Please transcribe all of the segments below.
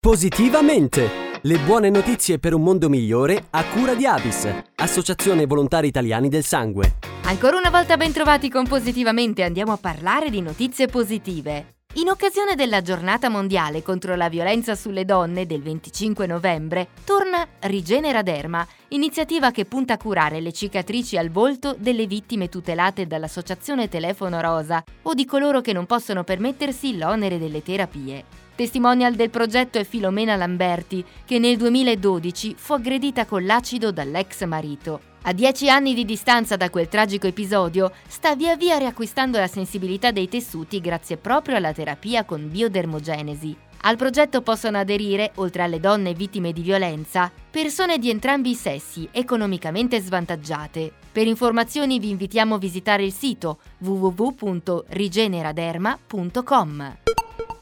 Positivamente! Le buone notizie per un mondo migliore a cura di Avis, Associazione Volontari Italiani del Sangue. Ancora una volta ben trovati con Positivamente andiamo a parlare di notizie positive. In occasione della giornata mondiale contro la violenza sulle donne del 25 novembre, torna Rigenera Derma, iniziativa che punta a curare le cicatrici al volto delle vittime tutelate dall'Associazione Telefono Rosa o di coloro che non possono permettersi l'onere delle terapie. Testimonial del progetto è Filomena Lamberti, che nel 2012 fu aggredita con l'acido dall'ex marito. A dieci anni di distanza da quel tragico episodio, sta via via riacquistando la sensibilità dei tessuti grazie proprio alla terapia con biodermogenesi. Al progetto possono aderire, oltre alle donne vittime di violenza, persone di entrambi i sessi economicamente svantaggiate. Per informazioni vi invitiamo a visitare il sito www.rigeneraderma.com.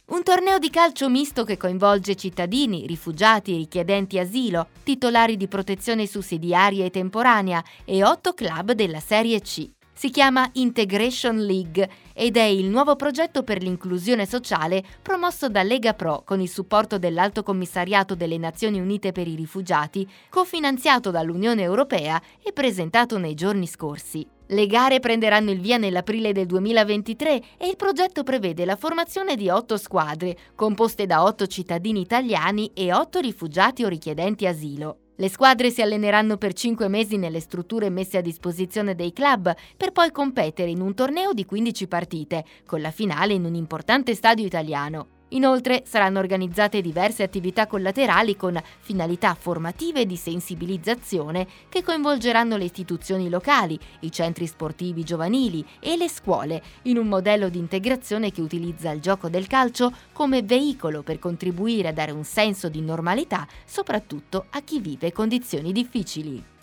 Un torneo di calcio misto che coinvolge cittadini, rifugiati, richiedenti asilo, titolari di protezione sussidiaria e temporanea e otto club della Serie C. Si chiama Integration League ed è il nuovo progetto per l'inclusione sociale promosso da Lega Pro con il supporto dell'Alto Commissariato delle Nazioni Unite per i Rifugiati, cofinanziato dall'Unione Europea e presentato nei giorni scorsi. Le gare prenderanno il via nell'aprile del 2023 e il progetto prevede la formazione di otto squadre, composte da otto cittadini italiani e otto rifugiati o richiedenti asilo. Le squadre si alleneranno per cinque mesi nelle strutture messe a disposizione dei club per poi competere in un torneo di 15 partite, con la finale in un importante stadio italiano. Inoltre saranno organizzate diverse attività collaterali con finalità formative di sensibilizzazione che coinvolgeranno le istituzioni locali, i centri sportivi giovanili e le scuole, in un modello di integrazione che utilizza il gioco del calcio come veicolo per contribuire a dare un senso di normalità soprattutto a chi vive condizioni difficili.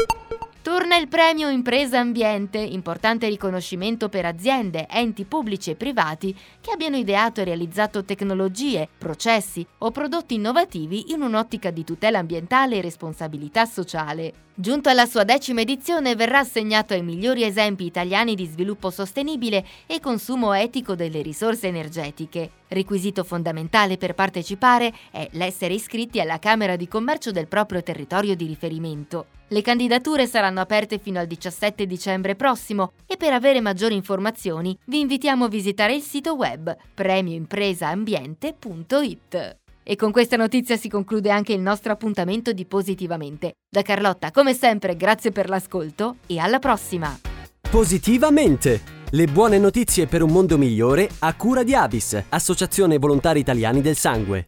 Torna il premio Impresa Ambiente, importante riconoscimento per aziende, enti pubblici e privati che abbiano ideato e realizzato tecnologie, processi o prodotti innovativi in un'ottica di tutela ambientale e responsabilità sociale. Giunto alla sua decima edizione verrà assegnato ai migliori esempi italiani di sviluppo sostenibile e consumo etico delle risorse energetiche. Requisito fondamentale per partecipare è l'essere iscritti alla Camera di Commercio del proprio territorio di riferimento. Le candidature saranno aperte fino al 17 dicembre prossimo e per avere maggiori informazioni vi invitiamo a visitare il sito web premioimpresaambiente.it. E con questa notizia si conclude anche il nostro appuntamento di Positivamente. Da Carlotta, come sempre, grazie per l'ascolto e alla prossima! Positivamente! Le buone notizie per un mondo migliore a cura di Avis, Associazione Volontari Italiani del Sangue.